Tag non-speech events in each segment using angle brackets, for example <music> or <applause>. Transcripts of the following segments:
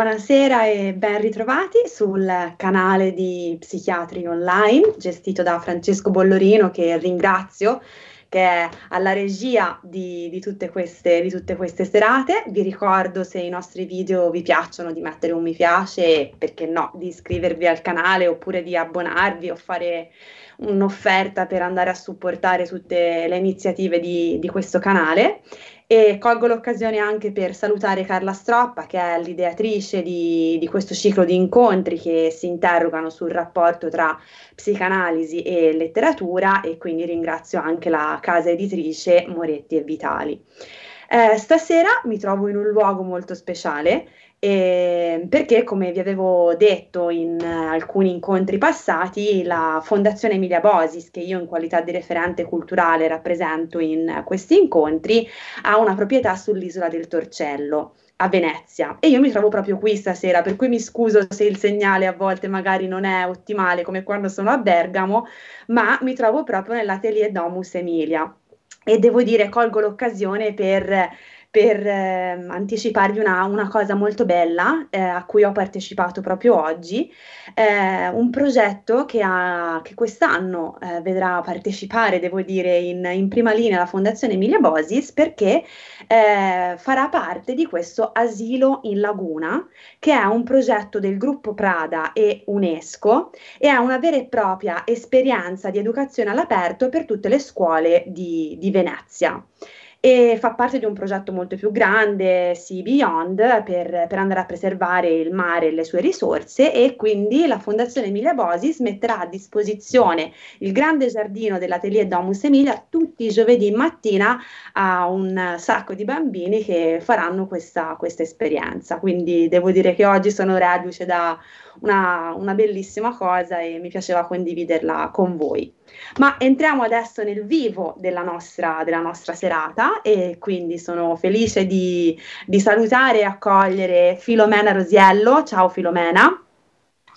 Buonasera e ben ritrovati sul canale di Psichiatri Online gestito da Francesco Bollorino che ringrazio che è alla regia di, di, tutte queste, di, tutte queste, serate. Vi ricordo se i nostri video vi piacciono di mettere un mi piace perché no di iscrivervi al canale oppure di abbonarvi o fare un'offerta per andare a supportare tutte le iniziative di, di questo canale e colgo l'occasione anche per salutare Carla Stroppa, che è l'ideatrice di, di, questo ciclo di incontri che si interrogano sul rapporto tra psicanalisi e letteratura e quindi ringrazio anche la casa editrice Moretti e Vitali. Eh, stasera mi trovo in un luogo molto speciale eh, perché, come vi avevo detto in uh, alcuni incontri passati, la Fondazione Emilia Bosis, che io in qualità di referente culturale rappresento in uh, questi incontri, ha una proprietà sull'isola del Torcello a Venezia. E io mi trovo proprio qui stasera, per cui mi scuso se il segnale a volte magari non è ottimale come quando sono a Bergamo, ma mi trovo proprio nell'atelier Domus Emilia. E devo dire colgo l'occasione per per eh, anticiparvi una, una, cosa molto bella eh, a cui ho partecipato proprio oggi, eh, un progetto che, ha, che quest'anno eh, vedrà partecipare, devo dire, in, in, prima linea la Fondazione Emilia Bosis perché eh, farà parte di questo asilo in laguna che è un progetto del gruppo Prada e UNESCO e è una vera e propria esperienza di educazione all'aperto per tutte le scuole di, di Venezia e fa parte di un progetto molto più grande, Sea Beyond, per, per, andare a preservare il mare e le sue risorse e quindi la Fondazione Emilia Bosis metterà a disposizione il grande giardino dell'Atelier Domus Emilia tutti i giovedì mattina a un sacco di bambini che faranno questa, questa esperienza. Quindi devo dire che oggi sono reduce da una, una bellissima cosa e mi piaceva condividerla con voi. Ma entriamo adesso nel vivo della nostra, della nostra serata e quindi sono felice di, di salutare e accogliere Filomena Rosiello. Ciao Filomena.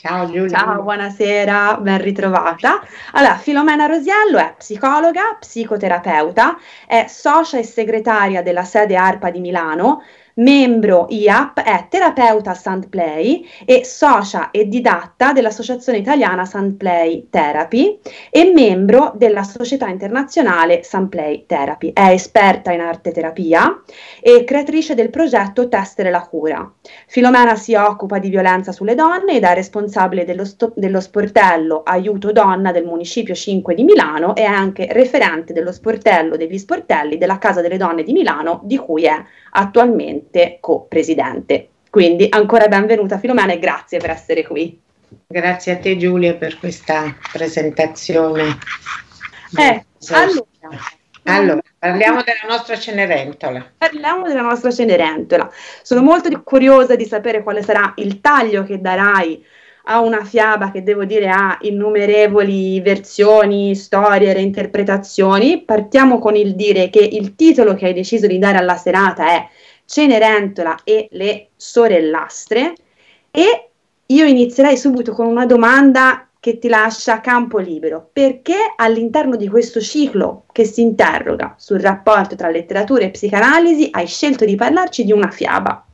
Ciao Giulia. Ciao, buonasera, ben ritrovata. Allora, Filomena Rosiello è psicologa, psicoterapeuta, è socia e segretaria della sede ARPA di Milano, membro IAP, è terapeuta Sandplay e socia e didatta dell'Associazione Italiana Sandplay Therapy e membro della Società Internazionale Sandplay Therapy. È esperta in arte terapia e creatrice del progetto Testere la cura. Filomena si occupa di violenza sulle donne ed è responsabile dello, sto- dello sportello Aiuto Donna del Municipio 5 di Milano e è anche referente dello sportello degli sportelli della Casa delle Donne di Milano, di cui è attualmente co-presidente. Quindi ancora benvenuta Filomena e grazie per essere qui. Grazie a te Giulia per questa presentazione. Eh, allora, allora, parliamo della nostra Cenerentola. Parliamo della nostra Cenerentola. Sono molto curiosa di sapere quale sarà il taglio che darai a una fiaba che devo dire ha innumerevoli versioni, storie, reinterpretazioni. Partiamo con il dire che il titolo che hai deciso di dare alla serata è Cenerentola e le sorellastre e io inizierei subito con una domanda che ti lascia campo libero. Perché all'interno di questo ciclo che si interroga sul rapporto tra letteratura e psicanalisi hai scelto di parlarci di una fiaba?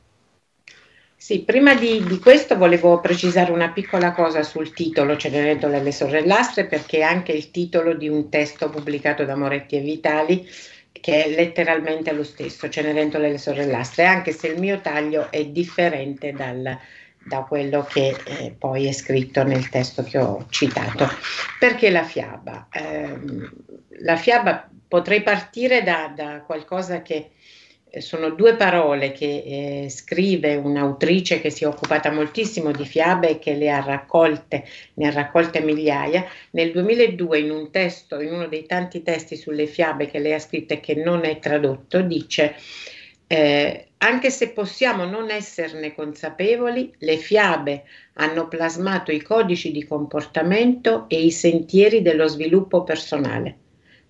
Sì, prima di, di, questo volevo precisare una piccola cosa sul titolo Cenerentola e le sorellastre, perché è anche il titolo di un testo pubblicato da Moretti e Vitali, che è letteralmente lo stesso, Cenerentola e le sorellastre, anche se il mio taglio è differente dal, da quello che eh, poi è scritto nel testo che ho citato. Perché la fiaba? Eh, la fiaba potrei partire da, da qualcosa che sono due parole che eh, scrive un'autrice che si è occupata moltissimo di fiabe e che le ha raccolte, ne ha raccolte migliaia. Nel 2002 in un testo, in uno dei tanti testi sulle fiabe che lei ha scritto e che non è tradotto, dice eh, anche se possiamo non esserne consapevoli, le fiabe hanno plasmato i codici di comportamento e i sentieri dello sviluppo personale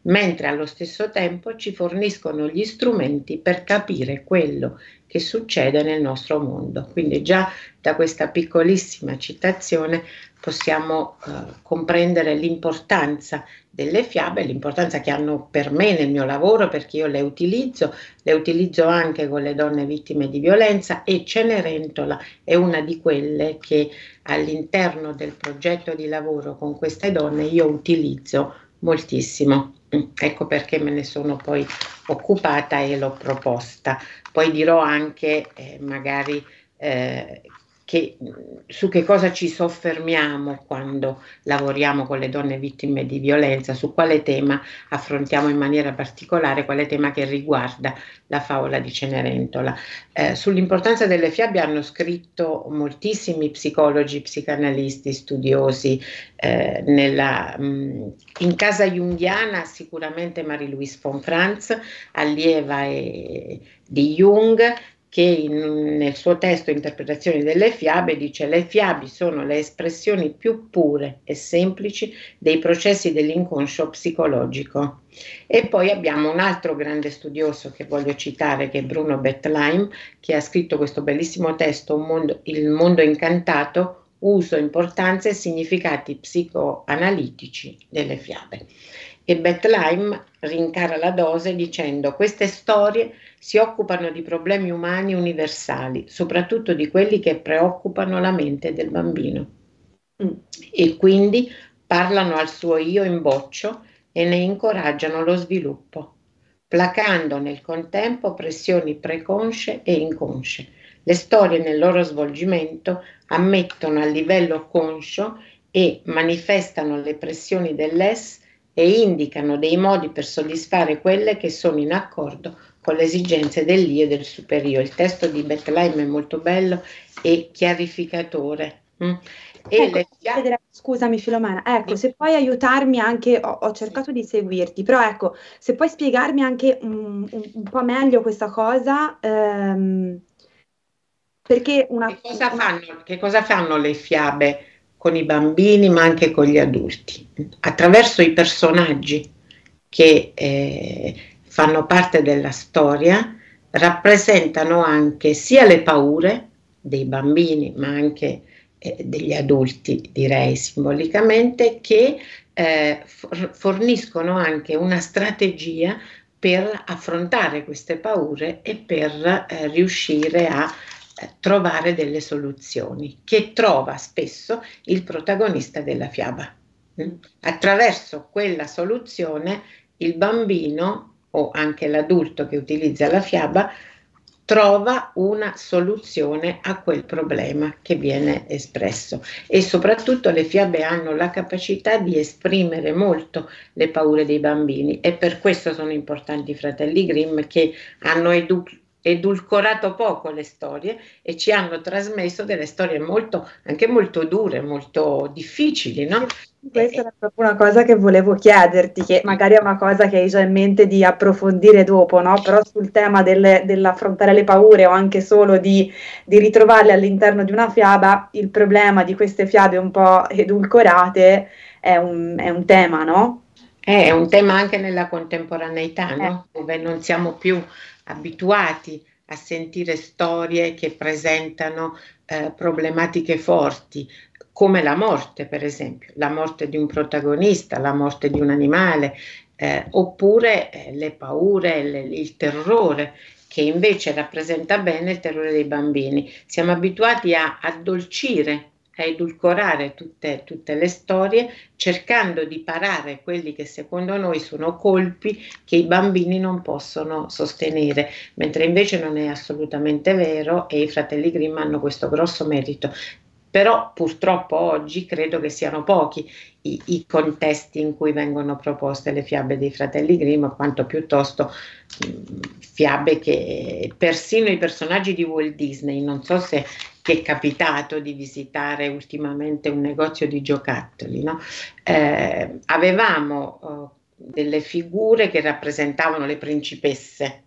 mentre allo stesso tempo ci forniscono gli strumenti per capire quello che succede nel nostro mondo. Quindi già da questa piccolissima citazione possiamo eh, comprendere l'importanza delle fiabe, l'importanza che hanno per me nel mio lavoro perché io le utilizzo, le utilizzo anche con le donne vittime di violenza e Cenerentola è una di quelle che all'interno del progetto di lavoro con queste donne io utilizzo moltissimo. Ecco perché me ne sono poi occupata e l'ho proposta. Poi dirò anche eh, magari eh, che, su che cosa ci soffermiamo quando lavoriamo con le donne vittime di violenza, su quale tema affrontiamo in maniera particolare, quale tema che riguarda la favola di Cenerentola. Eh, sull'importanza delle fiabe hanno scritto moltissimi psicologi, psicanalisti, studiosi. Eh, nella, mh, in casa junghiana sicuramente Marie-Louise von Franz, allieva e, di Jung, che in, nel suo testo Interpretazioni delle fiabe dice le fiabe sono le espressioni più pure e semplici dei processi dell'inconscio psicologico. E poi abbiamo un altro grande studioso che voglio citare, che è Bruno Bettelheim, che ha scritto questo bellissimo testo, mondo, Il mondo incantato, uso, importanza e significati psicoanalitici delle fiabe e Bettelheim rincara la dose dicendo queste storie si occupano di problemi umani universali, soprattutto di quelli che preoccupano la mente del bambino. Mm. E quindi parlano al suo io in boccio e ne incoraggiano lo sviluppo, placando nel contempo pressioni preconsce e inconsce. Le storie nel loro svolgimento ammettono a livello conscio e manifestano le pressioni dell'ess e indicano dei modi per soddisfare quelle che sono in accordo con le esigenze dell'io e del superiore. Il testo di Bettelheim è molto bello e chiarificatore. Mm. E ecco, le... Scusami Filomena, ecco, se puoi aiutarmi anche, ho, ho, cercato di seguirti, però ecco, se puoi spiegarmi anche un, un, un po' meglio questa cosa, ehm, perché una... Che cosa, fanno, che cosa fanno le fiabe? con i bambini ma anche con gli adulti, attraverso i personaggi che eh, fanno parte della storia, rappresentano anche sia le paure dei bambini ma anche eh, degli adulti, direi simbolicamente, che eh, forniscono anche una strategia per affrontare queste paure e per eh, riuscire a trovare delle soluzioni che trova spesso il protagonista della fiaba. Mm? Attraverso quella soluzione il bambino o anche l'adulto che utilizza la fiaba trova una soluzione a quel problema che viene espresso. E soprattutto le fiabe hanno la capacità di esprimere molto le paure dei bambini. E per questo sono importanti i fratelli Grimm che hanno educato edulcorato poco le storie e ci hanno trasmesso delle storie molto, anche molto dure, molto difficili, no? Questa era proprio una cosa che volevo chiederti, che magari è una cosa che hai già in mente di approfondire dopo, no? Però sul tema delle, dell'affrontare le paure o anche solo di, di ritrovarle all'interno di una fiaba, il problema di queste fiabe un po' edulcorate è un, è un tema, no? È un tema anche nella contemporaneità, no? Eh. dove non siamo più abituati a sentire storie che presentano eh, problematiche forti, come la morte, per esempio, la morte di un protagonista, la morte di un animale, eh, oppure eh, le paure, le, il terrore, che invece rappresenta bene il terrore dei bambini. Siamo abituati a addolcire a edulcorare tutte, tutte, le storie, cercando di parare quelli che secondo noi sono colpi che i bambini non possono sostenere, mentre invece non è assolutamente vero e i fratelli Grimm hanno questo grosso merito. Però purtroppo oggi credo che siano pochi i, i contesti in cui vengono proposte le fiabe dei fratelli Grimm, quanto piuttosto mh, fiabe che persino i personaggi di Walt Disney, non so se che è capitato di visitare ultimamente un negozio di giocattoli, no? eh, avevamo oh, delle figure che rappresentavano le principesse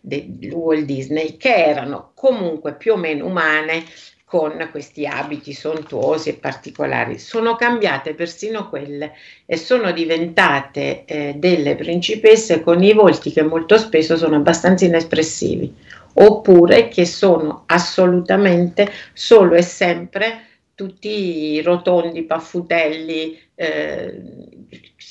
di Walt Disney che erano comunque più o meno umane con questi abiti sontuosi e particolari. Sono cambiate persino quelle e sono diventate eh, delle principesse con i volti che molto spesso sono abbastanza inespressivi oppure che sono assolutamente solo e sempre tutti rotondi, paffutelli, eh,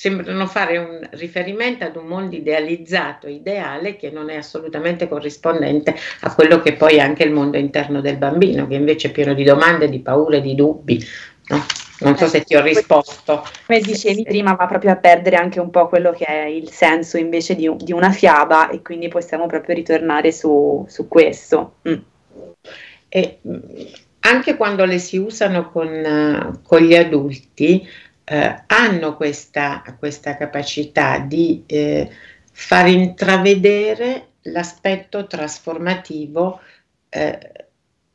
sembrano fare un riferimento ad un mondo idealizzato, ideale, che non è assolutamente corrispondente a quello che poi è anche il mondo interno del bambino, che invece è pieno di domande, di paure, di dubbi. No? Non so se ti ho risposto. Come dicevi prima, va proprio a perdere anche un po' quello che è il senso invece di, di una fiaba e quindi possiamo proprio ritornare su, su questo. Mm. E, mm, anche quando le si usano con, uh, con gli adulti, uh, hanno questa, questa, capacità di eh, far intravedere l'aspetto trasformativo eh,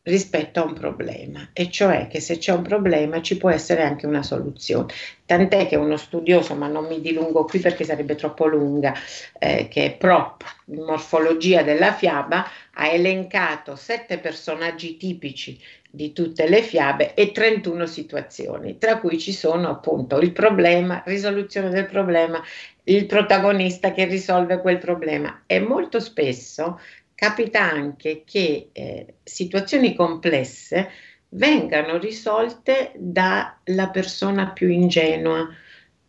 rispetto a un problema, e cioè che se c'è un problema ci può essere anche una soluzione. Tant'è che uno studioso, ma non mi dilungo qui perché sarebbe troppo lunga, eh, che è Prop, Morfologia della fiaba, ha elencato sette personaggi tipici di tutte le fiabe e 31 situazioni, tra cui ci sono appunto il problema, risoluzione del problema, il protagonista che risolve quel problema. E molto spesso capita anche che eh, situazioni complesse vengano risolte dalla persona più ingenua,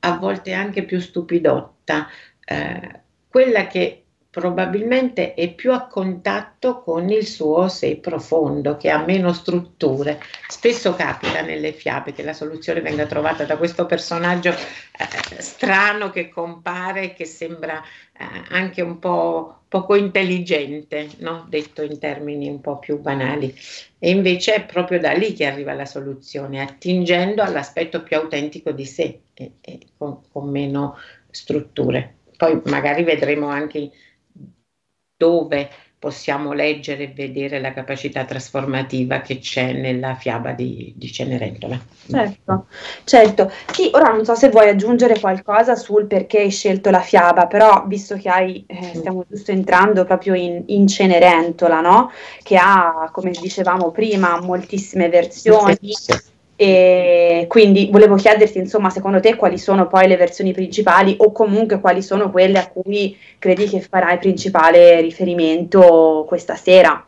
a volte anche più stupidotta, eh, quella che probabilmente è più a contatto con il suo sé profondo, che ha meno strutture. Spesso capita nelle fiabe che la soluzione venga trovata da questo personaggio eh, strano che compare, che sembra eh, anche un po' poco intelligente, no? detto in termini un po' più banali. E invece è proprio da lì che arriva la soluzione, attingendo all'aspetto più autentico di sé e, e con, con meno strutture. Poi magari vedremo anche dove possiamo leggere e vedere la capacità trasformativa che c'è nella fiaba di, di Cenerentola. Certo, certo. Sì, ora non so se vuoi aggiungere qualcosa sul perché hai scelto la fiaba, però visto che hai, eh, stiamo giusto entrando proprio in, in, Cenerentola, no? Che ha, come dicevamo prima, moltissime versioni. Sì, sì e quindi volevo chiederti, insomma, secondo te quali sono poi le versioni principali o comunque quali sono quelle a cui credi che farai principale riferimento questa sera?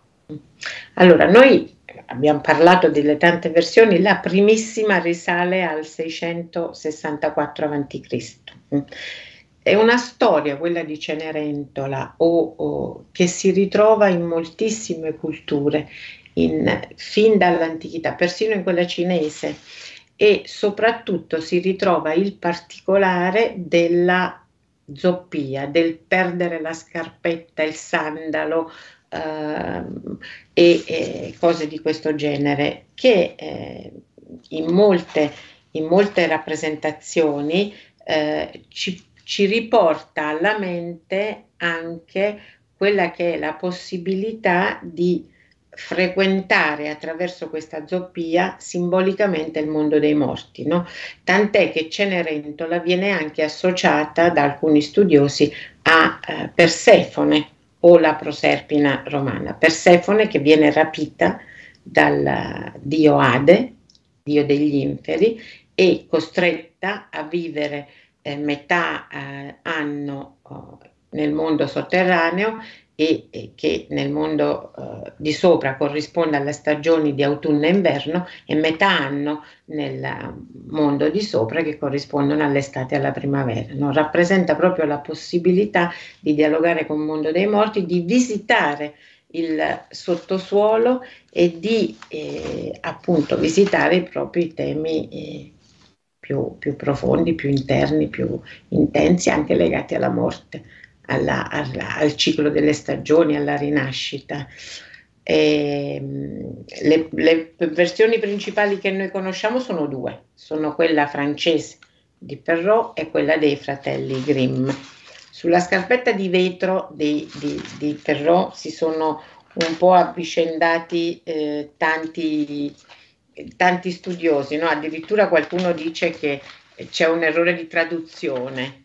Allora, noi abbiamo parlato delle tante versioni, la primissima risale al 664 a.C. È una storia, quella di Cenerentola, o, o, che si ritrova in moltissime culture in, fin dall'antichità, persino in quella cinese, e soprattutto si ritrova il particolare della zoppia, del perdere la scarpetta, il sandalo eh, e, e, cose di questo genere, che eh, in, molte, in, molte, rappresentazioni eh, ci, ci riporta alla mente anche quella che è la possibilità di frequentare attraverso questa zoppia simbolicamente il mondo dei morti, no? tant'è che Cenerentola viene anche associata da alcuni studiosi a eh, Persefone o la Proserpina romana. Persefone che viene rapita dal dio Ade, dio degli inferi, e costretta a vivere eh, metà eh, anno oh, nel mondo sotterraneo e, e che nel mondo uh, di sopra corrisponde alle stagioni di autunno e inverno e metà anno nel mondo di sopra che corrispondono all'estate e alla primavera. No? Rappresenta proprio la possibilità di dialogare con il mondo dei morti, di visitare il sottosuolo e di eh, appunto visitare i propri temi eh, più, più, profondi, più interni, più intensi, anche legati alla morte, alla, alla, al ciclo delle stagioni, alla rinascita. E, ehm, le, le versioni principali che noi conosciamo sono due, sono quella francese di Perrault e quella dei fratelli Grimm. Sulla scarpetta di vetro di, di, di Perrault si sono un po' avvicendati eh, tanti, tanti, studiosi, no? addirittura qualcuno dice che c'è un errore di traduzione,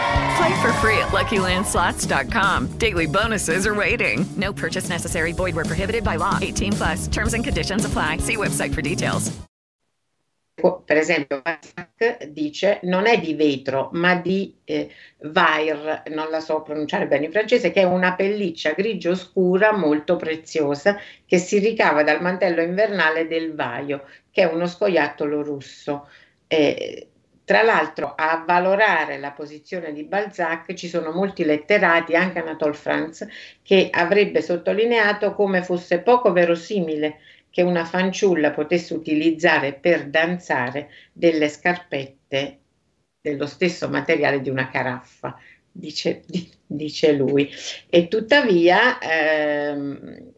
Play for free at LuckyLandSlots.com. Daily bonuses are waiting. No purchase necessary. Void where prohibited by law. 18 plus. Terms and conditions apply. See website for details. Per esempio, dice non è di vetro, ma di eh, vair, non la so pronunciare bene in francese, che è una pelliccia grigio scura molto preziosa che si ricava dal mantello invernale del vaio, che è uno scoiattolo russo. Eh, tra l'altro a avvalorare la posizione di Balzac ci sono molti letterati, anche Anatole France, che avrebbe sottolineato come fosse poco verosimile che una fanciulla potesse utilizzare per danzare delle scarpette dello stesso materiale di una caraffa, dice, dice lui. E tuttavia ehm,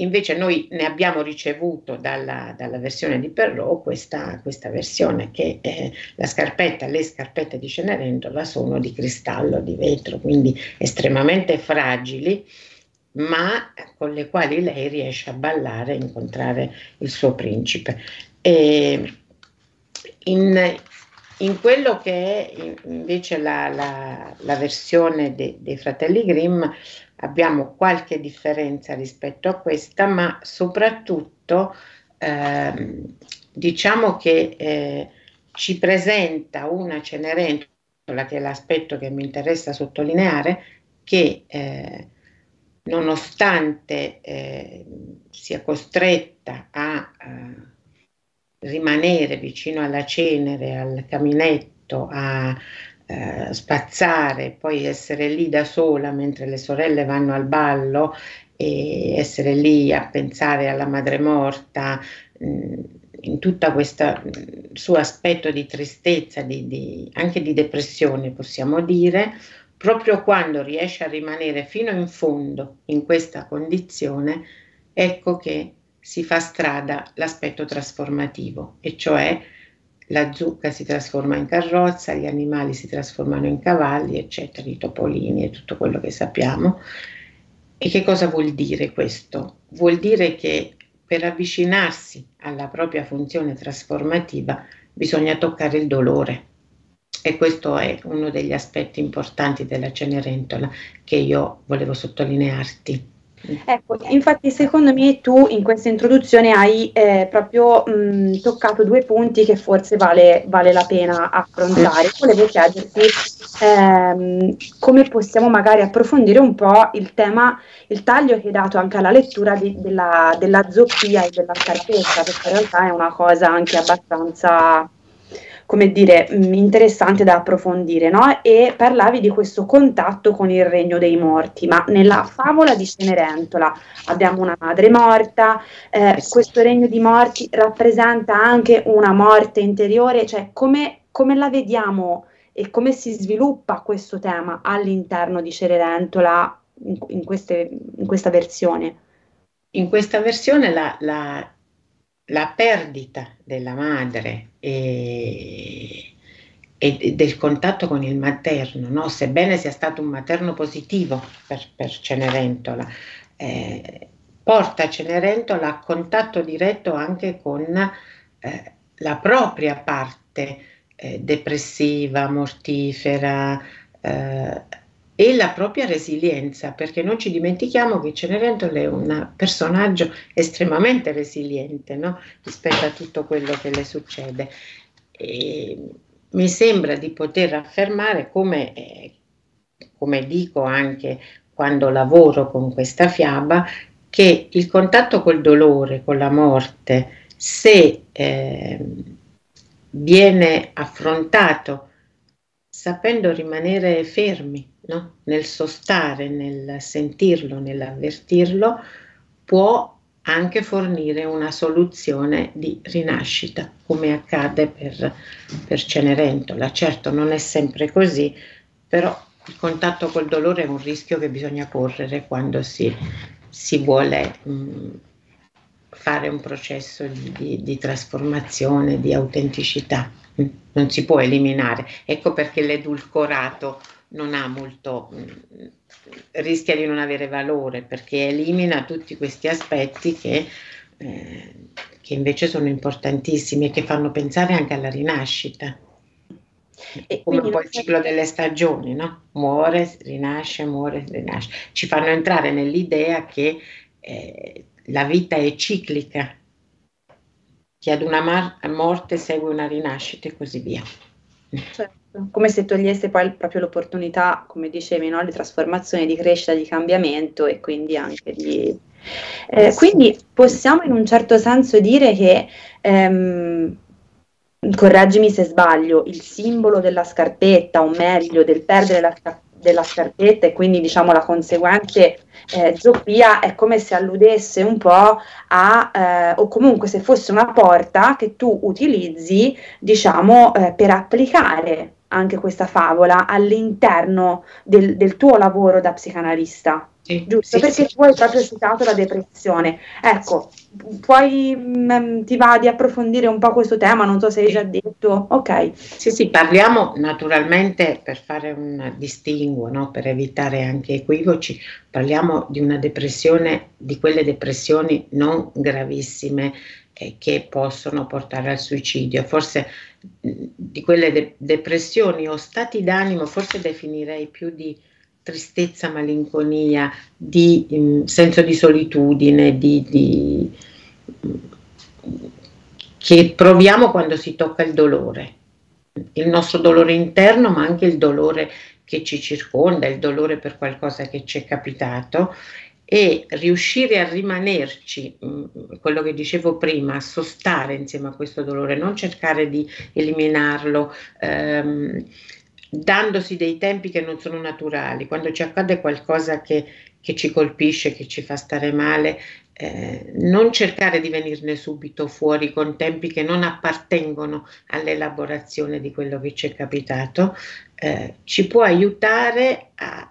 Invece noi ne abbiamo ricevuto dalla, dalla versione di Perrault questa, questa versione che eh, la scarpetta, le scarpette di Cenerentola sono di cristallo, di vetro, quindi estremamente fragili, ma con le quali lei riesce a ballare e incontrare il suo principe. E in, in quello che è invece la, la, la versione de, dei fratelli Grimm, abbiamo qualche differenza rispetto a questa, ma soprattutto ehm, diciamo che eh, ci presenta una Cenerentola, che è l'aspetto che mi interessa sottolineare, che eh, nonostante eh, sia costretta a eh, rimanere vicino alla cenere, al caminetto, a eh, spazzare, poi essere lì da sola mentre le sorelle vanno al ballo e essere lì a pensare alla madre morta, mm, in tutto questo mm, suo aspetto di tristezza, di, di, anche di depressione possiamo dire, proprio quando riesce a rimanere fino in fondo in questa condizione, ecco che si fa strada l'aspetto trasformativo, e cioè la zucca si trasforma in carrozza, gli animali si trasformano in cavalli, eccetera, i topolini e tutto quello che sappiamo. E che cosa vuol dire questo? Vuol dire che per avvicinarsi alla propria funzione trasformativa bisogna toccare il dolore. E questo è uno degli aspetti importanti della Cenerentola che io volevo sottolinearti. Ecco, infatti secondo me tu in questa introduzione hai eh, proprio mh, toccato due punti che forse vale, vale la pena affrontare. Volevo chiederti ehm, come possiamo magari approfondire un po' il tema, il taglio che hai dato anche alla lettura di, della, della zoppia e della scarpetta, perché in realtà è una cosa anche abbastanza come dire, mm, interessante da approfondire, no? E parlavi di questo contatto con il regno dei morti, ma nella favola di Cenerentola abbiamo una madre morta, eh, questo regno di morti rappresenta anche una morte interiore, cioè come, come la vediamo e come si sviluppa questo tema all'interno di Cenerentola in, in, queste, in questa versione? In questa versione la, la la perdita della madre e, e, del contatto con il materno, no? sebbene sia stato un materno positivo per, per Cenerentola, eh, porta Cenerentola a contatto diretto anche con eh, la propria parte eh, depressiva, mortifera eh, e la propria resilienza, perché non ci dimentichiamo che Cenerentola è un personaggio estremamente resiliente no? rispetto a tutto quello che le succede. E mi sembra di poter affermare, come, eh, come dico anche quando lavoro con questa fiaba, che il contatto col dolore, con la morte, se eh, viene affrontato sapendo rimanere fermi no? nel sostare, nel sentirlo, nell'avvertirlo, può anche fornire una soluzione di rinascita, come accade per, per Cenerentola. Certo non è sempre così, però il contatto col dolore è un rischio che bisogna correre quando si, si vuole mh, fare un processo di, di, di trasformazione, di autenticità. Non si può eliminare. Ecco perché l'edulcorato non ha molto, rischia di non avere valore perché elimina tutti questi aspetti che, eh, che invece sono importantissimi e che fanno pensare anche alla rinascita. E come un po' il ciclo delle stagioni, no? Muore, rinasce, muore, rinasce. Ci fanno entrare nell'idea che eh, la vita è ciclica, che ad una mar- morte segue una rinascita e così via. Certo, come se togliesse poi proprio l'opportunità, come dicevi, no? di trasformazione, di crescita, di cambiamento e quindi anche di... Eh, quindi possiamo in un certo senso dire che, ehm, correggimi se sbaglio, il simbolo della scarpetta, o meglio del perdere la scarpetta, della scarpetta e quindi diciamo la conseguente eh, zoppia è come se alludesse un po' a eh, o comunque se fosse una porta che tu utilizzi diciamo eh, per applicare anche questa favola all'interno del, del tuo lavoro da psicanalista sì, giusto? Sì, Perché sì. tu hai proprio citato la depressione. Ecco, mh, mm, ti va di approfondire un po' questo tema, non so se hai già detto. Ok. Sì, sì, parliamo naturalmente per fare un distinguo, no? per evitare anche equivoci, parliamo di una depressione, di quelle depressioni non gravissime che possono portare al suicidio. Forse mh, di quelle de- depressioni o stati d'animo, forse definirei più di tristezza, malinconia, di um, senso di solitudine, di, di, che proviamo quando si tocca il dolore, il nostro dolore interno, ma anche il dolore che ci circonda, il dolore per qualcosa che ci è capitato e riuscire a rimanerci, quello che dicevo prima, a sostare insieme a questo dolore, non cercare di eliminarlo. Ehm, dandosi dei tempi che non sono naturali. Quando ci accade qualcosa che, che ci colpisce, che ci fa stare male, eh, non cercare di venirne subito fuori con tempi che non appartengono all'elaborazione di quello che ci è capitato, eh, ci può aiutare a,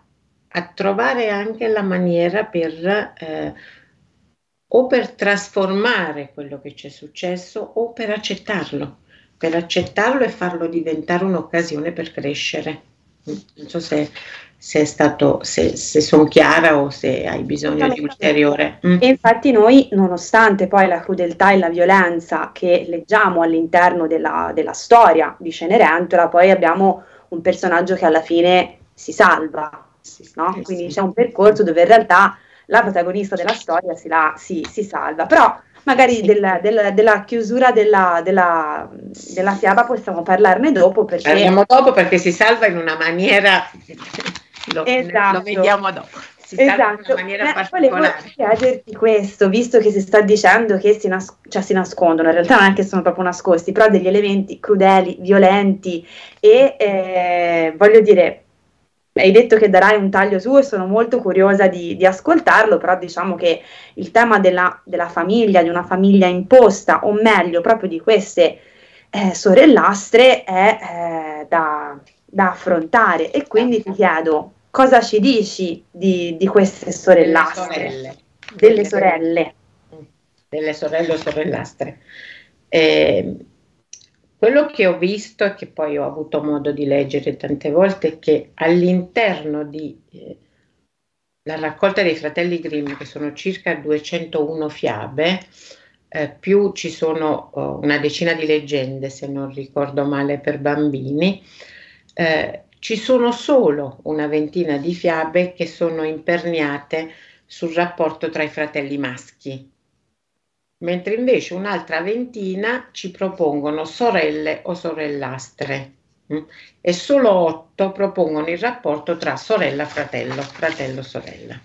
a, trovare anche la maniera per eh, o per trasformare quello che ci è successo o per accettarlo per accettarlo e farlo diventare un'occasione per crescere. Non so se, se, stato, se, se sono chiara o se hai bisogno di ulteriore. Mm. E infatti noi, nonostante poi la crudeltà e la violenza che leggiamo all'interno della, della storia di Cenerentola, poi abbiamo un personaggio che alla fine si salva, no? quindi c'è un percorso dove in realtà la protagonista della storia si, la, si, si salva. Però magari del, del, della chiusura della, della, della, fiaba possiamo parlarne dopo. Perché... Parliamo dopo perché si salva in una maniera, <laughs> lo, esatto. lo vediamo dopo. Si esatto. in maniera Beh, volevo chiederti questo, visto che si sta dicendo che si, nas- cioè, si, nascondono, in realtà non è che sono proprio nascosti, però degli elementi crudeli, violenti e eh, voglio dire, hai detto che darai un taglio su e sono molto curiosa di, di ascoltarlo, però diciamo che il tema della, della, famiglia, di una famiglia imposta, o meglio proprio di queste eh, sorellastre, è eh, da, da, affrontare. E quindi ti chiedo, cosa ci dici di, di queste sorellastre? Delle sorelle. Delle sorelle. delle sorelle o sorellastre. Eh, quello che ho visto e che poi ho avuto modo di leggere tante volte è che all'interno di eh, la raccolta dei fratelli Grimm, che sono circa 201 fiabe, eh, più ci sono oh, una decina di leggende, se non ricordo male, per bambini, eh, ci sono solo una ventina di fiabe che sono imperniate sul rapporto tra i fratelli maschi, mentre invece un'altra ventina ci propongono sorelle o sorellastre mm? e solo otto propongono il rapporto tra sorella-fratello, fratello-sorella.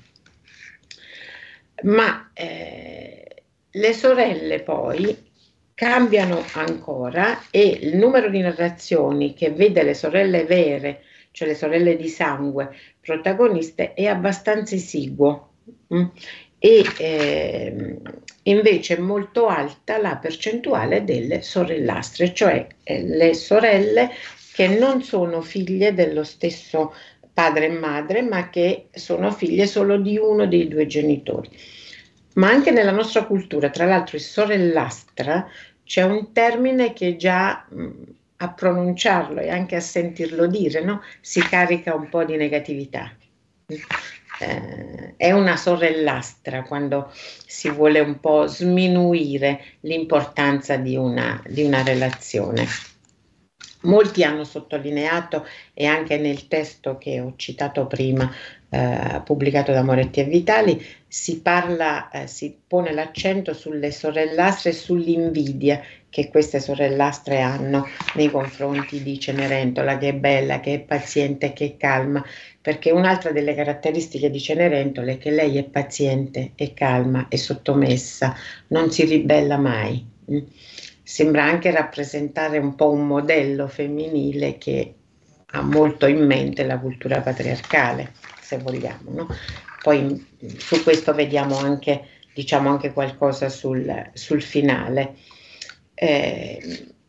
Ma eh, le sorelle poi cambiano ancora e il numero di narrazioni che vede le sorelle vere, cioè le sorelle di sangue protagoniste, è abbastanza esiguo. Mm? E eh, invece è molto alta la percentuale delle sorellastre, cioè eh, le sorelle che non sono figlie dello stesso padre e madre, ma che sono figlie solo di uno dei due genitori. Ma anche nella nostra cultura, tra l'altro, il sorellastra c'è un termine che già mh, a pronunciarlo e anche a sentirlo dire no? si carica un po' di negatività. Eh, è una sorellastra quando si vuole un po' sminuire l'importanza di una, di una relazione. Molti hanno sottolineato, e anche nel testo che ho citato prima, eh, pubblicato da Moretti e Vitali, si parla, eh, si pone l'accento sulle sorellastre e sull'invidia che queste sorellastre hanno nei confronti di Cenerentola, che è bella, che è paziente, che è calma, perché un'altra delle caratteristiche di Cenerentola è che lei è paziente, è calma, è sottomessa, non si ribella mai. Mm? Sembra anche rappresentare un po' un modello femminile che ha molto in mente la cultura patriarcale se vogliamo. No? Poi su questo vediamo anche, diciamo anche qualcosa sul, sul finale. Eh,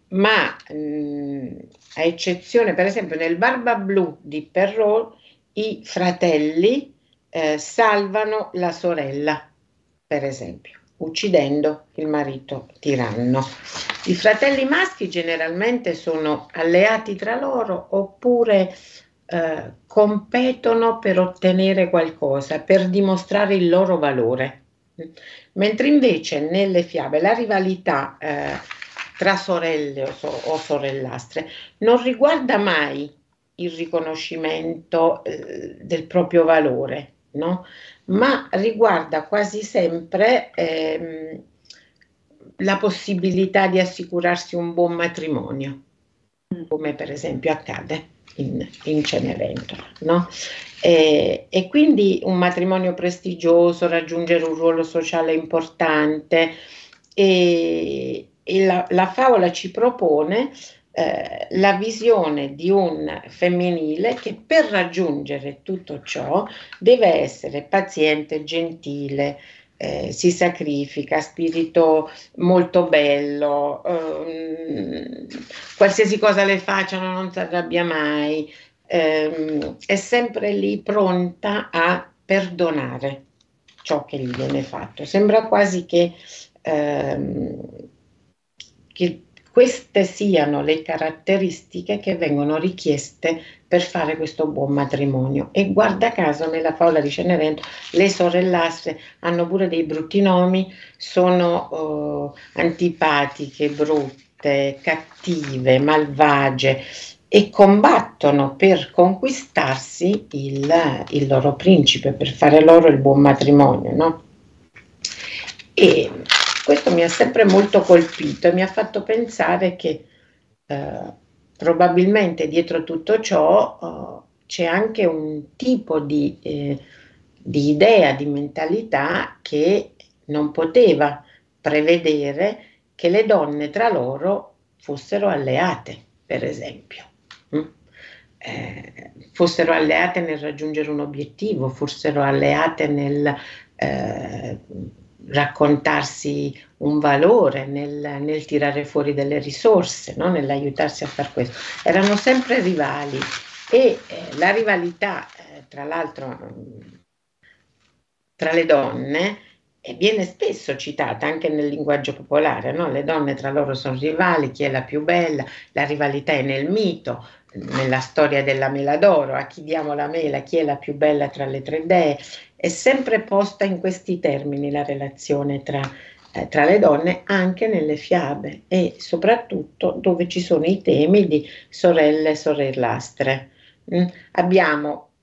ma mh, a eccezione, per esempio, nel Barba Blu di Perrault, i fratelli eh, salvano la sorella, per esempio, uccidendo il marito tiranno. I fratelli maschi generalmente sono alleati tra loro oppure eh, competono per ottenere qualcosa, per dimostrare il loro valore. Mentre invece nelle fiabe la rivalità eh, tra sorelle o, so, o, sorellastre non riguarda mai il riconoscimento eh, del proprio valore, no? ma riguarda quasi sempre ehm, la possibilità di assicurarsi un buon matrimonio, come per esempio accade in, in Cenerentola. No? E, e, quindi un matrimonio prestigioso, raggiungere un ruolo sociale importante e, e la, la, favola ci propone eh, la visione di un femminile che per raggiungere tutto ciò deve essere paziente, gentile, eh, si sacrifica, spirito molto bello, ehm, qualsiasi cosa le facciano non si arrabbia mai, ehm, è sempre lì pronta a perdonare ciò che gli viene fatto. Sembra quasi che, ehm, che queste siano le caratteristiche che vengono richieste per fare questo buon matrimonio. E guarda caso, nella favola di Cenerentola, le sorellastre hanno pure dei brutti nomi, sono oh, antipatiche, brutte, cattive, malvagie e combattono per conquistarsi il, il loro principe, per fare loro il buon matrimonio, no? E questo mi ha sempre molto colpito e mi ha fatto pensare che eh, probabilmente dietro tutto ciò eh, c'è anche un tipo di, eh, di idea, di mentalità che non poteva prevedere che le donne tra loro fossero alleate, per esempio. Mm? Eh, fossero alleate nel raggiungere un obiettivo, fossero alleate nel eh, raccontarsi un valore, nel, nel, tirare fuori delle risorse, no? nell'aiutarsi a fare questo. Erano sempre rivali e eh, la rivalità, eh, tra l'altro, tra le donne e viene spesso citata anche nel linguaggio popolare, no? le donne tra loro sono rivali, chi è la più bella, la rivalità è nel mito, nella storia della mela d'oro, a chi diamo la mela, chi è la più bella tra le tre dee, è sempre posta in questi termini la relazione tra, eh, tra le donne anche nelle fiabe e soprattutto dove ci sono i temi di sorelle e sorellastre. Mm? Abbiamo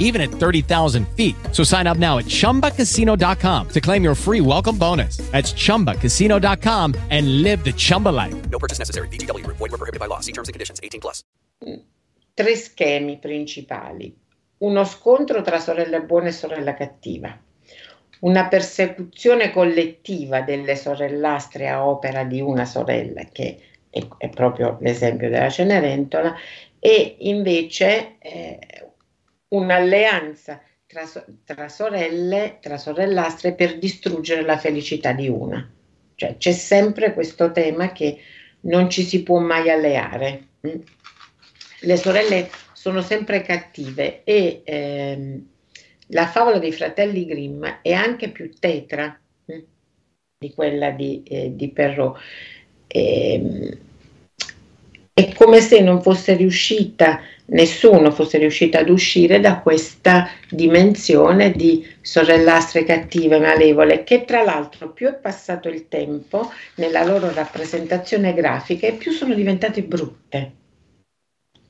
even at 30,000 feet. So sign up now at chumbacasino.com to claim your free welcome bonus. That's chumbacasino.com and live the Chumba life. No purchase necessary. DTW, void, were prohibited by law. See terms and conditions 18 plus. Tre schemi principali. Uno scontro tra sorella buona e sorella cattiva una persecuzione collettiva delle sorellastre a opera di una sorella, che è, è proprio l'esempio della Cenerentola, e invece eh, un'alleanza tra, tra, sorelle, tra sorellastre per distruggere la felicità di una. Cioè c'è sempre questo tema che non ci si può mai alleare. Mm? Le sorelle sono sempre cattive e ehm, la favola dei fratelli Grimm è anche più tetra hm, di quella di, eh, di Perrault. E, ehm, è come se non fosse riuscita, nessuno fosse riuscito ad uscire da questa dimensione di sorellastre cattive, malevole, che tra l'altro più è passato il tempo nella loro rappresentazione grafica e più sono diventate brutte.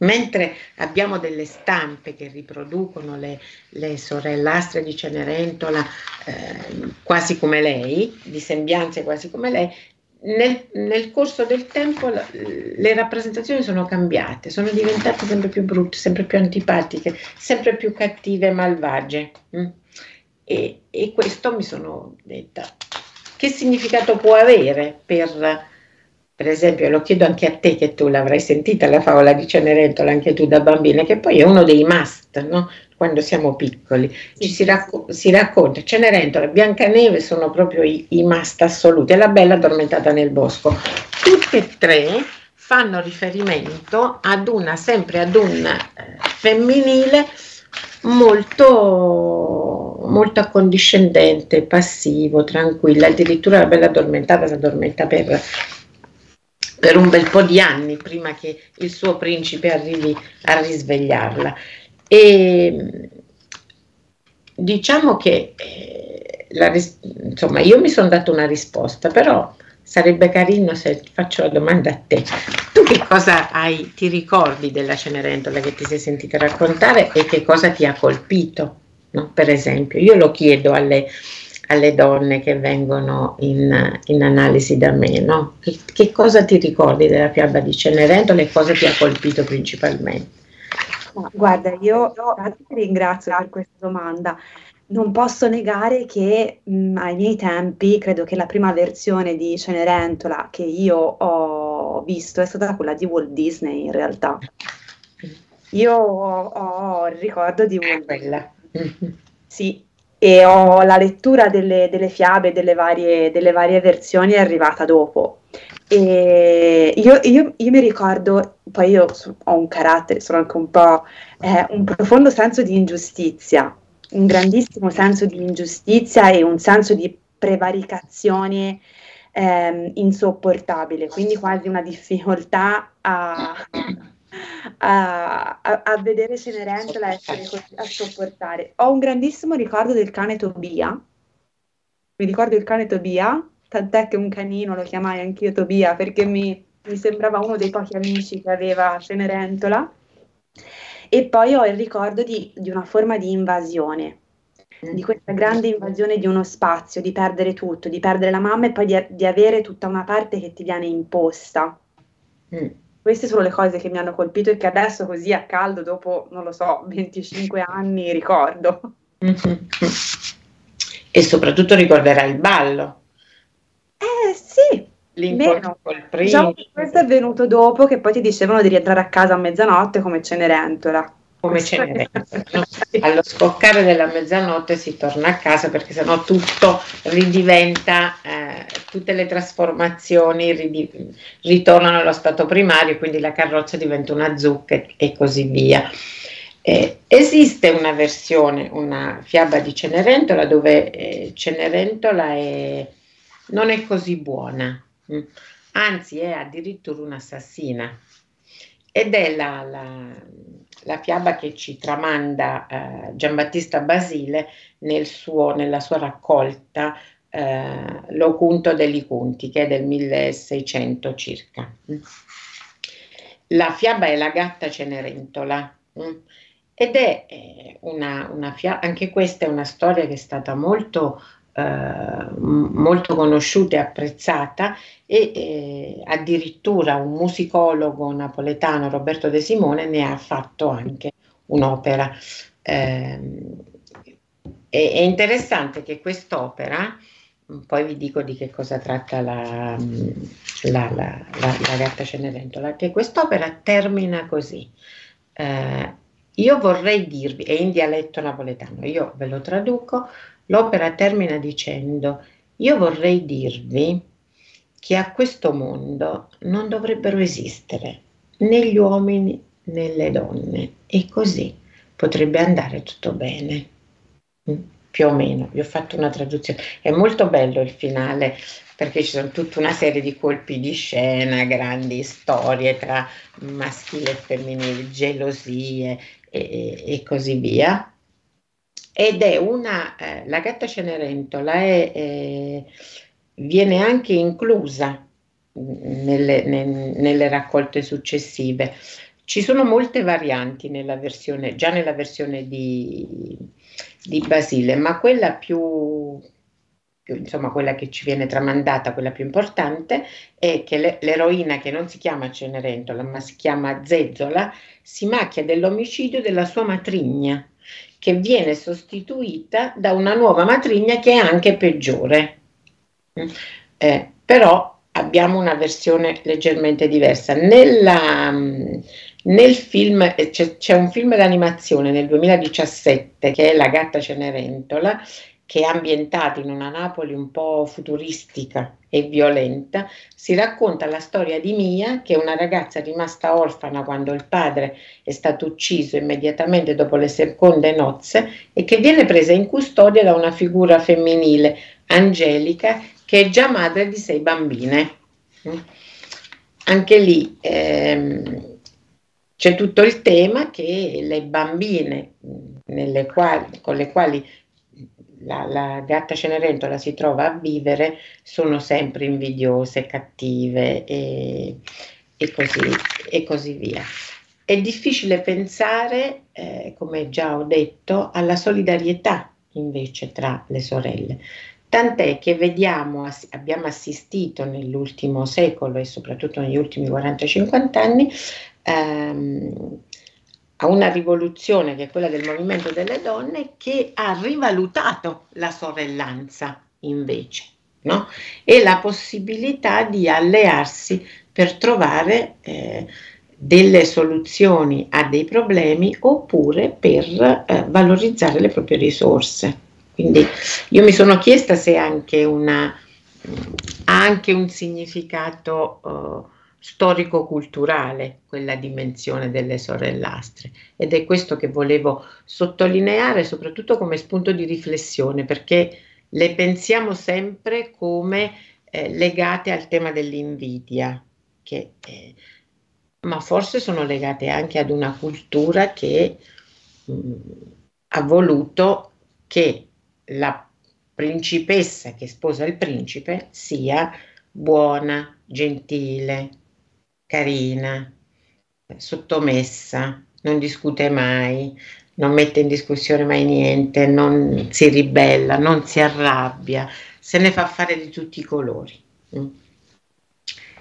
Mentre abbiamo delle stampe che riproducono le, le sorellastre di Cenerentola eh, quasi come lei, di sembianze quasi come lei, nel, nel corso del tempo la, le rappresentazioni sono cambiate, sono diventate sempre più brutte, sempre più antipatiche, sempre più cattive e malvagie. Mm? E, e questo mi sono detta, che significato può avere per per esempio, lo chiedo anche a te che tu l'avrai sentita la favola di Cenerentola anche tu da bambina, che poi è uno dei must, no? quando siamo piccoli. Ci si, racco- si racconta, Cenerentola e Biancaneve sono proprio i, i must assoluti, e la bella addormentata nel bosco. Tutte e tre fanno riferimento ad una, sempre ad un eh, femminile molto, molto accondiscendente, passivo, tranquilla, addirittura la bella addormentata si addormenta per per un bel po' di anni prima che il suo principe arrivi a risvegliarla. E diciamo che eh, la, insomma, io mi sono dato una risposta, però sarebbe carino se faccio la domanda a te. Tu che cosa hai, ti ricordi della Cenerentola che ti sei sentita raccontare e che cosa ti ha colpito? No? Per esempio, io lo chiedo alle, alle donne che vengono in, in analisi da me, no? Che, che, cosa ti ricordi della fiaba di Cenerentola e cosa ti ha colpito principalmente? Guarda, io ti ringrazio per questa domanda. Non posso negare che mh, ai miei tempi, credo che la prima versione di Cenerentola che io ho visto è stata quella di Walt Disney in realtà. Io ho, ho il ricordo di Walt Disney. Sì, e ho la lettura delle, delle fiabe delle varie, delle varie, versioni è arrivata dopo. E io, io, io mi ricordo, poi io ho un carattere, sono anche un po' eh, un profondo senso di ingiustizia, un grandissimo senso di ingiustizia e un senso di prevaricazione eh, insopportabile, quindi quasi una difficoltà a, a, a, vedere Cenerentola così, a sopportare. Ho un grandissimo ricordo del cane Tobia. Mi ricordo il cane Tobia, tant'è che un canino lo chiamai anch'io Tobia perché mi, mi sembrava uno dei pochi amici che aveva Cenerentola. E poi ho il ricordo di, di una forma di invasione, di questa grande invasione di uno spazio, di perdere tutto, di perdere la mamma e poi di, di avere tutta una parte che ti viene imposta. Mm. Queste sono le cose che mi hanno colpito e che adesso così a caldo, dopo, non lo so, 25 anni, ricordo. <laughs> E soprattutto ricorderai il ballo. Eh sì, L'incontro col Diciamo questo è venuto dopo che poi ti dicevano di rientrare a casa a mezzanotte come Cenerentola. Come Cenerentola. <laughs> Allo scoccare della mezzanotte si torna a casa perché sennò tutto ridiventa, eh, tutte le trasformazioni ridiv- ritornano allo stato primario, quindi la carrozza diventa una zucca e, e così via. Eh, esiste una versione, una fiaba di Cenerentola dove eh, Cenerentola è, non è così buona, mh? Mm. anzi è addirittura un'assassina ed è la, la, la, fiaba che ci tramanda eh, Giambattista Basile nel suo, nella sua raccolta eh, L'Ocunto degli Cunti, che è del 1600 circa. La fiaba è La gatta Cenerentola. Mm? Ed è eh, una, una fiaba, anche questa è una storia che è stata molto, eh, molto conosciuta e apprezzata e eh, addirittura un musicologo napoletano, Roberto De Simone, ne ha fatto anche un'opera. Eh, è, è interessante che quest'opera, poi vi dico di che cosa tratta la, la, la, la gatta Cenerentola, che quest'opera termina così. Eh, io vorrei dirvi, è in dialetto napoletano, io ve lo traduco, l'opera termina dicendo, io vorrei dirvi che a questo mondo non dovrebbero esistere né gli uomini né le donne e così potrebbe andare tutto bene. Mm, più o meno, vi ho fatto una traduzione. È molto bello il finale perché ci sono tutta una serie di colpi di scena, grandi storie tra maschile e femminile, gelosie, e, e così via. Ed è una, eh, la gatta Cenerentola è, eh, viene anche inclusa nelle, ne, nelle raccolte successive. Ci sono molte varianti nella versione, già nella versione di, di Basile, ma quella più, insomma quella che ci viene tramandata, quella più importante, è che l'eroina che non si chiama Cenerentola ma si chiama Zezzola si macchia dell'omicidio della sua matrigna che viene sostituita da una nuova matrigna che è anche peggiore. Mm. Eh, però abbiamo una versione leggermente diversa. Nella, mm, nel film, eh, c'è, c'è, un film d'animazione nel 2017 che è La gatta Cenerentola, che è ambientato in una Napoli un po' futuristica e violenta, si racconta la storia di Mia, che è una ragazza rimasta orfana quando il padre è stato ucciso immediatamente dopo le seconde nozze e che viene presa in custodia da una figura femminile, Angelica, che è già madre di sei bambine. Anche lì ehm, c'è tutto il tema che le bambine quali, con le quali la, la, gatta Cenerentola si trova a vivere sono sempre invidiose, cattive e, e, così, e così, via. È difficile pensare, eh, come già ho detto, alla solidarietà invece tra le sorelle. Tant'è che vediamo, abbiamo assistito nell'ultimo secolo e soprattutto negli ultimi 40-50 anni ehm, a una rivoluzione che è quella del movimento delle donne che ha rivalutato la sorellanza invece no? e la possibilità di allearsi per trovare eh, delle soluzioni a dei problemi oppure per eh, valorizzare le proprie risorse. Quindi io mi sono chiesta se anche una, ha anche un significato uh, storico-culturale quella dimensione delle sorellastre. Ed è questo che volevo sottolineare soprattutto come spunto di riflessione perché le pensiamo sempre come eh, legate al tema dell'invidia che, eh, ma forse sono legate anche ad una cultura che mh, mm, ha voluto che la principessa che sposa il principe sia buona, gentile, carina, sottomessa, non discute mai, non mette in discussione mai niente, non si ribella, non si arrabbia, se ne fa fare di tutti i colori. Mm.